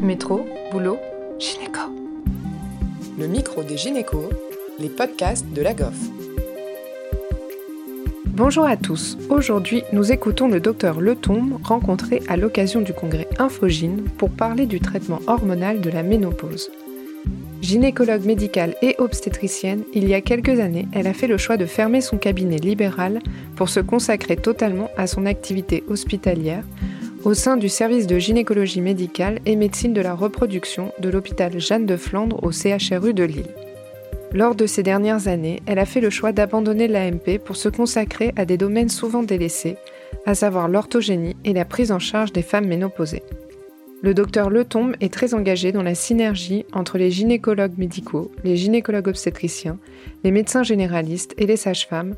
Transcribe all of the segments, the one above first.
Métro, boulot, gynéco. Le micro des gynécos, les podcasts de la GOF. Bonjour à tous. Aujourd'hui, nous écoutons le docteur Letombe rencontré à l'occasion du congrès Infogine pour parler du traitement hormonal de la ménopause. Gynécologue médicale et obstétricienne, il y a quelques années, elle a fait le choix de fermer son cabinet libéral pour se consacrer totalement à son activité hospitalière au sein du service de gynécologie médicale et médecine de la reproduction de l'hôpital Jeanne de Flandre au CHRU de Lille. Lors de ces dernières années, elle a fait le choix d'abandonner l'AMP pour se consacrer à des domaines souvent délaissés, à savoir l'orthogénie et la prise en charge des femmes ménopausées. Le docteur Letombe est très engagé dans la synergie entre les gynécologues médicaux, les gynécologues obstétriciens, les médecins généralistes et les sages-femmes,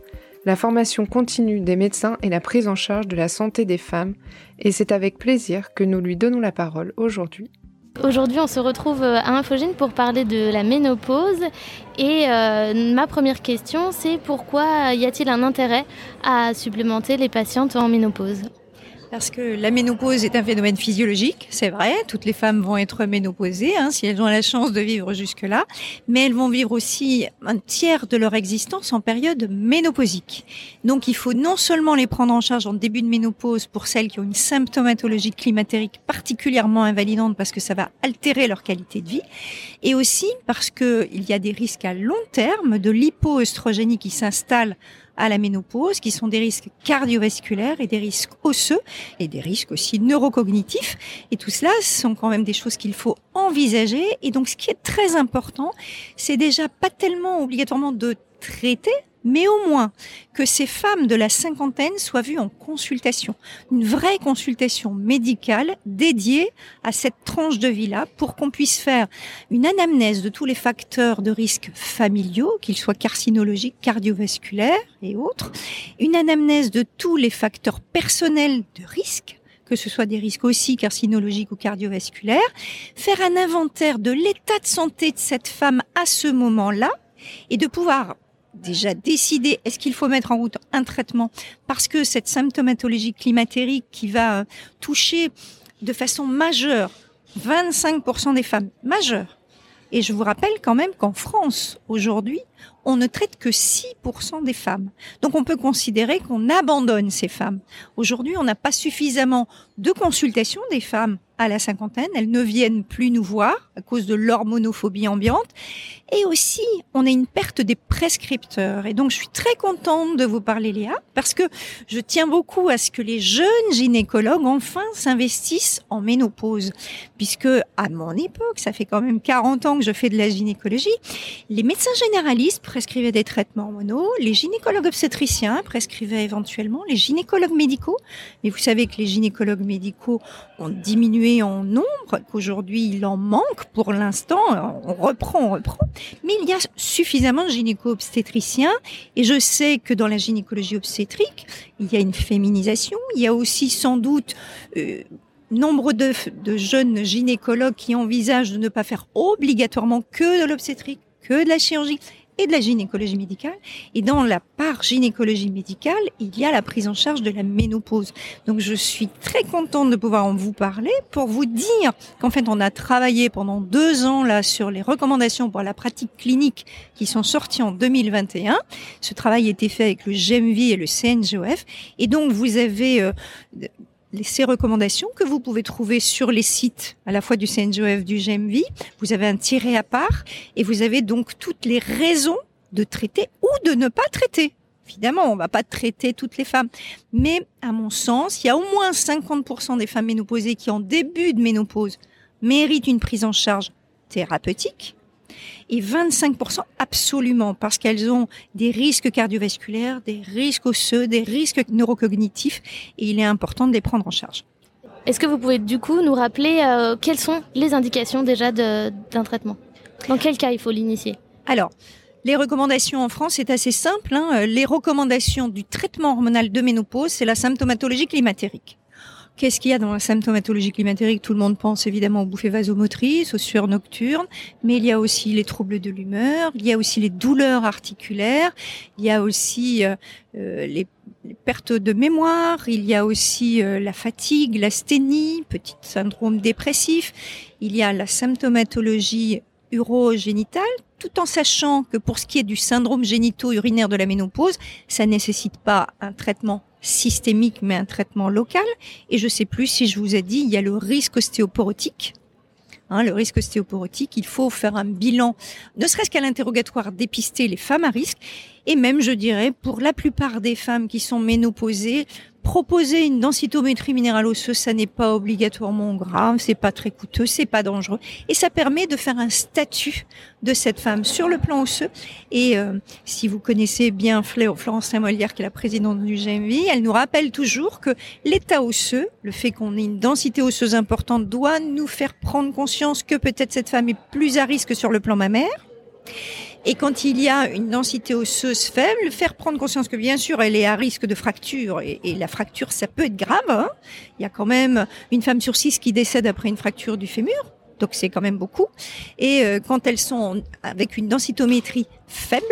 la formation continue des médecins et la prise en charge de la santé des femmes, et c'est avec plaisir que nous lui donnons la parole aujourd'hui. Aujourd'hui, on se retrouve à Infogène pour parler de la ménopause. Et euh, ma première question, c'est pourquoi y a-t-il un intérêt à supplémenter les patientes en ménopause? Parce que la ménopause est un phénomène physiologique, c'est vrai. Toutes les femmes vont être ménopausées hein, si elles ont la chance de vivre jusque-là, mais elles vont vivre aussi un tiers de leur existence en période ménopausique. Donc il faut non seulement les prendre en charge en début de ménopause pour celles qui ont une symptomatologie climatérique particulièrement invalidante parce que ça va altérer leur qualité de vie, et aussi parce qu'il y a des risques à long terme de l'hypoestrogénie qui s'installe à la ménopause, qui sont des risques cardiovasculaires et des risques osseux et des risques aussi neurocognitifs. Et tout cela sont quand même des choses qu'il faut envisager. Et donc, ce qui est très important, c'est déjà pas tellement obligatoirement de traiter, mais au moins que ces femmes de la cinquantaine soient vues en consultation, une vraie consultation médicale dédiée à cette tranche de vie-là pour qu'on puisse faire une anamnèse de tous les facteurs de risque familiaux, qu'ils soient carcinologiques, cardiovasculaires et autres, une anamnèse de tous les facteurs personnels de risque que ce soit des risques aussi carcinologiques ou cardiovasculaires, faire un inventaire de l'état de santé de cette femme à ce moment-là et de pouvoir déjà décidé est-ce qu'il faut mettre en route un traitement parce que cette symptomatologie climatérique qui va euh, toucher de façon majeure 25% des femmes majeures. Et je vous rappelle quand même qu'en France, aujourd'hui, on ne traite que 6% des femmes. Donc on peut considérer qu'on abandonne ces femmes. Aujourd'hui, on n'a pas suffisamment de consultation des femmes à la cinquantaine. Elles ne viennent plus nous voir à cause de l'hormonophobie ambiante. Et aussi, on a une perte des prescripteurs. Et donc, je suis très contente de vous parler, Léa, parce que je tiens beaucoup à ce que les jeunes gynécologues, enfin, s'investissent en ménopause. Puisque, à mon époque, ça fait quand même 40 ans que je fais de la gynécologie, les médecins généralistes prescrivaient des traitements hormonaux, les gynécologues obstétriciens prescrivaient éventuellement, les gynécologues médicaux. Mais vous savez que les gynécologues médicaux ont diminué en nombre, qu'aujourd'hui, il en manque pour l'instant. On reprend, on reprend. Mais il y a suffisamment de gynéco-obstétriciens et je sais que dans la gynécologie obstétrique, il y a une féminisation. Il y a aussi sans doute euh, nombre de, de jeunes gynécologues qui envisagent de ne pas faire obligatoirement que de l'obstétrique, que de la chirurgie et de la gynécologie médicale. Et dans la part gynécologie médicale, il y a la prise en charge de la ménopause. Donc je suis très contente de pouvoir en vous parler pour vous dire qu'en fait on a travaillé pendant deux ans là sur les recommandations pour la pratique clinique qui sont sorties en 2021. Ce travail a été fait avec le GEMVI et le CNGOF. Et donc vous avez euh, ces recommandations que vous pouvez trouver sur les sites à la fois du CNGOF, du GMV. Vous avez un tiré à part et vous avez donc toutes les raisons de traiter ou de ne pas traiter. Évidemment, on va pas traiter toutes les femmes, mais à mon sens, il y a au moins 50% des femmes ménopausées qui en début de ménopause méritent une prise en charge thérapeutique et 25% absolument parce qu'elles ont des risques cardiovasculaires, des risques osseux, des risques neurocognitifs et il est important de les prendre en charge. Est-ce que vous pouvez du coup nous rappeler euh, quelles sont les indications déjà d'un traitement? Dans quel cas il faut l'initier? Alors, les recommandations en France, c'est assez simple. Hein. Les recommandations du traitement hormonal de ménopause, c'est la symptomatologie climatérique Qu'est-ce qu'il y a dans la symptomatologie climatérique? Tout le monde pense évidemment aux bouffées vasomotrices, aux sueurs nocturnes, mais il y a aussi les troubles de l'humeur, il y a aussi les douleurs articulaires, il y a aussi euh, euh, les, pertes de mémoire, il y a aussi euh, la fatigue, l'asthénie, petit syndrome dépressif, il y a la symptomatologie urogénitale, tout en sachant que pour ce qui est du syndrome génito-urinaire de la ménopause, ça nécessite pas un traitement systémique, mais un traitement local. Et je sais plus si je vous ai dit, il y a le risque ostéoporotique. Hein, le risque ostéoporotique, il faut faire un bilan, ne serait-ce qu'à l'interrogatoire, dépister les femmes à risque. Et même, je dirais, pour la plupart des femmes qui sont ménopausées, proposer une densitométrie minérale osseuse, ça n'est pas obligatoirement grave, c'est pas très coûteux, c'est pas dangereux, et ça permet de faire un statut de cette femme sur le plan osseux. Et euh, si vous connaissez bien Florence Saint-Molière, qui est la présidente du GMV, elle nous rappelle toujours que l'état osseux, le fait qu'on ait une densité osseuse importante, doit nous faire prendre conscience que peut-être cette femme est plus à risque sur le plan mammaire et quand il y a une densité osseuse faible, faire prendre conscience que bien sûr elle est à risque de fracture et, la fracture ça peut être grave. Hein. Il y a quand même une femme sur six qui décède après une fracture du fémur. Donc c'est quand même beaucoup. Et euh, quand elles sont avec une densitométrie faible,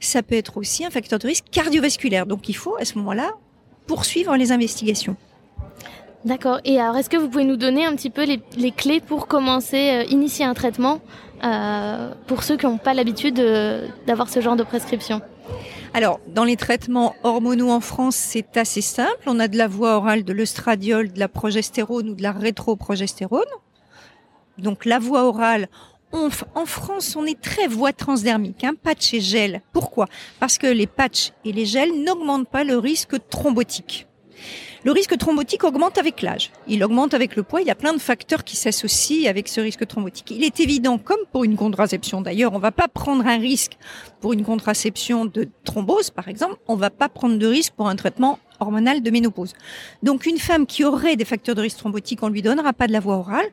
ça peut être aussi un facteur de risque cardiovasculaire. Donc il faut à ce moment-là poursuivre les investigations. D'accord. Et alors, est-ce que vous pouvez nous donner un petit peu les, clés pour commencer, euh, initier un traitement? Pour ceux qui n'ont pas l'habitude d'avoir ce genre de prescription alors, dans les traitements hormonaux en France, c'est assez simple. On a de la voie orale, de l'œstradiol, de la progestérone ou de la rétroprogestérone. Donc, la voie orale, en France, on est très voie transdermique, hein, patch et gel. Pourquoi? Parce que les patchs et les gels n'augmentent pas le risque thrombotique. Le risque thrombotique augmente avec l'âge. Il augmente avec le poids. Il y a plein de facteurs qui s'associent avec ce risque thrombotique. Il est évident, comme pour une contraception d'ailleurs, on va pas prendre un risque pour une contraception de thrombose, par exemple. On va pas prendre de risque pour un traitement hormonal de ménopause. Donc une femme qui aurait des facteurs de risque thrombotique, on lui donnera pas de la voie orale.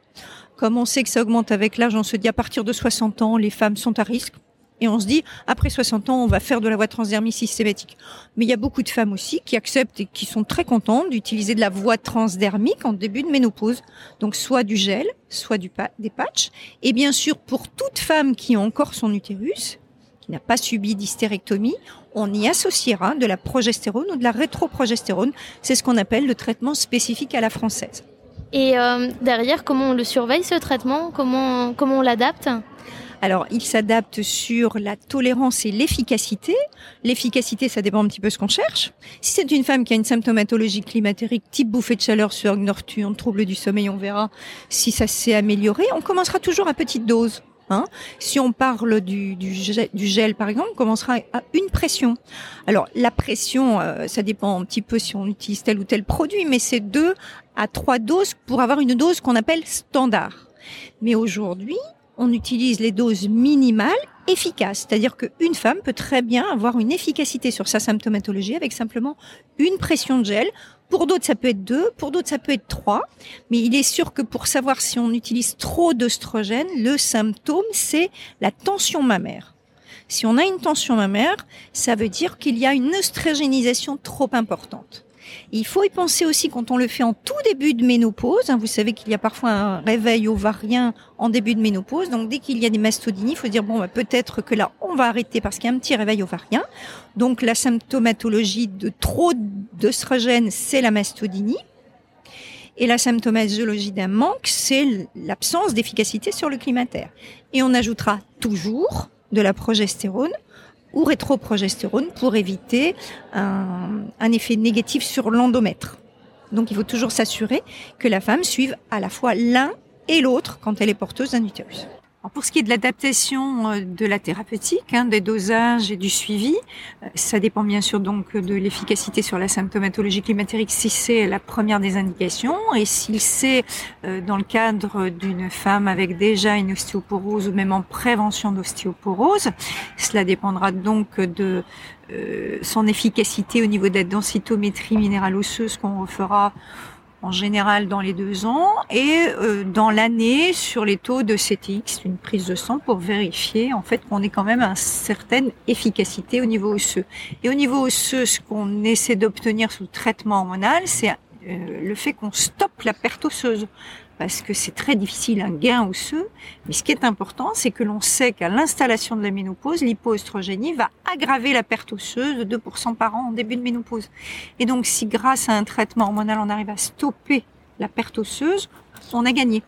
Comme on sait que ça augmente avec l'âge, on se dit à partir de 60 ans, les femmes sont à risque. Et on se dit, après 60 ans, on va faire de la voie transdermique systématique. Mais il y a beaucoup de femmes aussi qui acceptent et qui sont très contentes d'utiliser de la voie transdermique en début de ménopause. Donc soit du gel, soit des patchs. Et bien sûr, pour toute femme qui a encore son utérus, qui n'a pas subi d'hystérectomie, on y associera de la progestérone ou de la rétroprogestérone. C'est ce qu'on appelle le traitement spécifique à la française. Et euh, derrière, comment on le surveille ce traitement? Comment, comment on l'adapte? Alors, il s'adapte sur la tolérance et l'efficacité. L'efficacité, ça dépend un petit peu ce qu'on cherche. Si c'est une femme qui a une symptomatologie climatérique type bouffée de chaleur, sueur nocturne, trouble du sommeil, on verra si ça s'est amélioré. On commencera toujours à petite dose. Hein. Si on parle du, du, gel, par exemple, on commencera à une pression. Alors la pression, euh, ça dépend un petit peu si on utilise tel ou tel produit, mais c'est deux à trois doses pour avoir une dose qu'on appelle standard. Mais aujourd'hui, on utilise les doses minimales efficaces. C'est-à-dire qu'une femme peut très bien avoir une efficacité sur sa symptomatologie avec simplement une pression de gel. Pour d'autres, ça peut être deux, pour d'autres, ça peut être trois. Mais il est sûr que pour savoir si on utilise trop d'oestrogène, le symptôme, c'est la tension mammaire. Si on a une tension mammaire, ça veut dire qu'il y a une oestrogénisation trop importante. Il faut y penser aussi quand on le fait en tout début de ménopause. Hein, vous savez qu'il y a parfois un réveil ovarien en début de ménopause. Donc dès qu'il y a des mastodinies, il faut dire bon bah, peut-être que là on va arrêter parce qu'il y a un petit réveil ovarien. Donc la symptomatologie de trop d'œstrogène, c'est la mastodynie. Et la symptomatologie d'un manque, c'est l'absence d'efficacité sur le climateur. Et on ajoutera toujours de la progestérone ou rétroprogestérone pour éviter un, un effet négatif sur l'endomètre. Donc il faut toujours s'assurer que la femme suive à la fois l'un et l'autre quand elle est porteuse d'un utérus pour ce qui est de l'adaptation euh, de la thérapeutique, hein, des dosages et du suivi, euh, ça dépend bien sûr donc de l'efficacité sur la symptomatologie climatérique si c'est la première des indications et s'il c'est euh, dans le cadre d'une femme avec déjà une ostéoporose ou même en prévention d'ostéoporose. Cela dépendra donc de son efficacité au niveau de la densitométrie minérale osseuse qu'on refera en général dans les deux ans, et euh, dans l'année sur les taux de CTX, une prise de sang pour vérifier en fait qu'on ait quand même une certaine efficacité au niveau osseux. Et au niveau osseux, ce qu'on essaie d'obtenir sous traitement hormonal, c'est euh, le fait qu'on stoppe la perte osseuse parce que c'est très difficile un gain osseux. Mais ce qui est important, c'est que l'on sait qu'à l'installation de la ménopause, l'hypoestrogénie va aggraver la perte osseuse de 2% par an en début de ménopause. Et donc, si grâce à un traitement hormonal, on arrive à stopper la perte osseuse, on a gagné.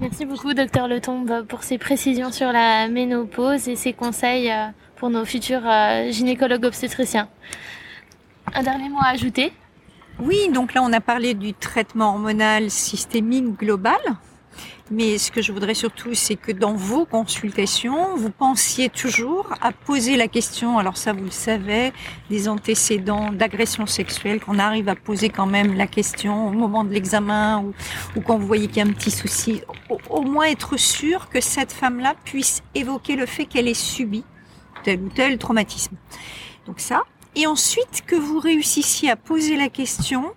Merci beaucoup, docteur Letombe, pour ces précisions sur la ménopause et ces conseils euh, pour nos futurs euh, gynécologues obstétriciens. Un dernier mot à ajouter? Oui, donc là on a parlé du traitement hormonal systémique global. Mais ce que je voudrais surtout, c'est que dans vos consultations, vous pensiez toujours à poser la question, alors ça vous le savez, des antécédents d'agression sexuelle, qu'on arrive à poser quand même la question au moment de l'examen ou, quand vous voyez qu'il y a un petit souci. Au, au moins être sûr que cette femme-là puisse évoquer le fait qu'elle ait subi tel ou tel traumatisme. Donc ça, et ensuite que vous réussissiez à poser la question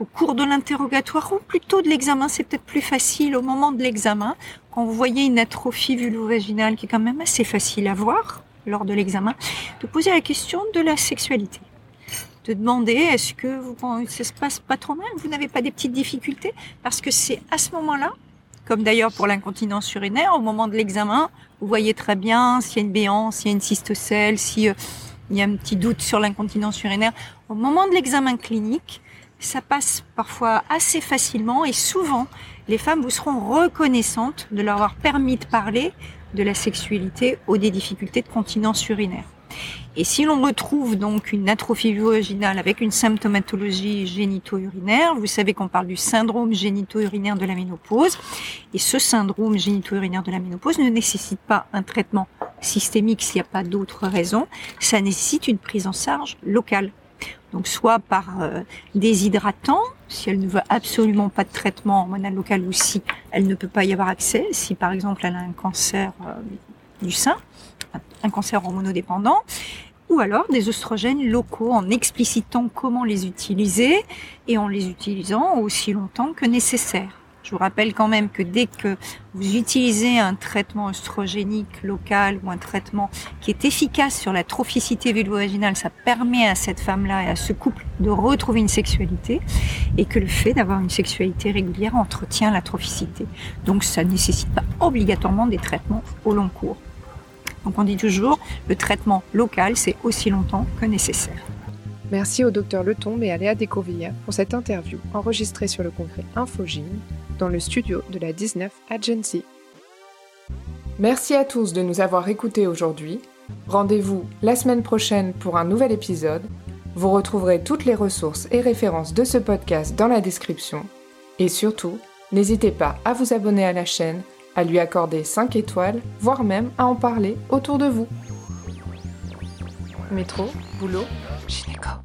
au cours de l'interrogatoire ou plutôt de l'examen, c'est peut-être plus facile au moment de l'examen, quand vous voyez une atrophie vulvo-vaginale qui est quand même assez facile à voir lors de l'examen, de poser la question de la sexualité. De demander est-ce que vous, ça se passe pas trop mal, vous n'avez pas des petites difficultés, parce que c'est à ce moment-là, comme d'ailleurs pour l'incontinence urinaire, au moment de l'examen, vous voyez très bien s'il y a une béance, s'il y a une cystocèle, si euh, il y a un petit doute sur l'incontinence urinaire. Au moment de l'examen clinique, ça passe parfois assez facilement et souvent, les femmes vous seront reconnaissantes de leur avoir permis de parler de la sexualité ou des difficultés de continence urinaire. Et si l'on retrouve donc une atrophie vaginale avec une symptomatologie génito-urinaire, vous savez qu'on parle du syndrome génito-urinaire de la ménopause. Et ce syndrome génito-urinaire de la ménopause ne nécessite pas un traitement systémique s'il n'y a pas d'autres raisons. Ça nécessite une prise en charge locale. Donc soit par euh, déshydratant, si elle ne veut absolument pas de traitement hormonal local ou si elle ne peut pas y avoir accès, si par exemple elle a un cancer euh, du sein, un cancer hormonodépendant, ou alors des oestrogènes locaux en explicitant comment les utiliser et en les utilisant aussi longtemps que nécessaire. Je vous rappelle quand même que dès que vous utilisez un traitement oestrogénique local ou un traitement qui est efficace sur la trophicité vulvovaginale, ça permet à cette femme-là et à ce couple de retrouver une sexualité et que le fait d'avoir une sexualité régulière entretient la trophicité. Donc ça ne nécessite pas obligatoirement des traitements au long cours. Donc on dit toujours, le traitement local, c'est aussi longtemps que nécessaire. Merci au docteur Letombe et à Léa Descourvillières pour cette interview enregistrée sur le congrès Infogine dans le studio de la 19 Agency. Merci à tous de nous avoir écoutés aujourd'hui. Rendez-vous la semaine prochaine pour un nouvel épisode. Vous retrouverez toutes les ressources et références de ce podcast dans la description. Et surtout, n'hésitez pas à vous abonner à la chaîne à lui accorder 5 étoiles, voire même à en parler autour de vous. Métro, boulot, gynéco.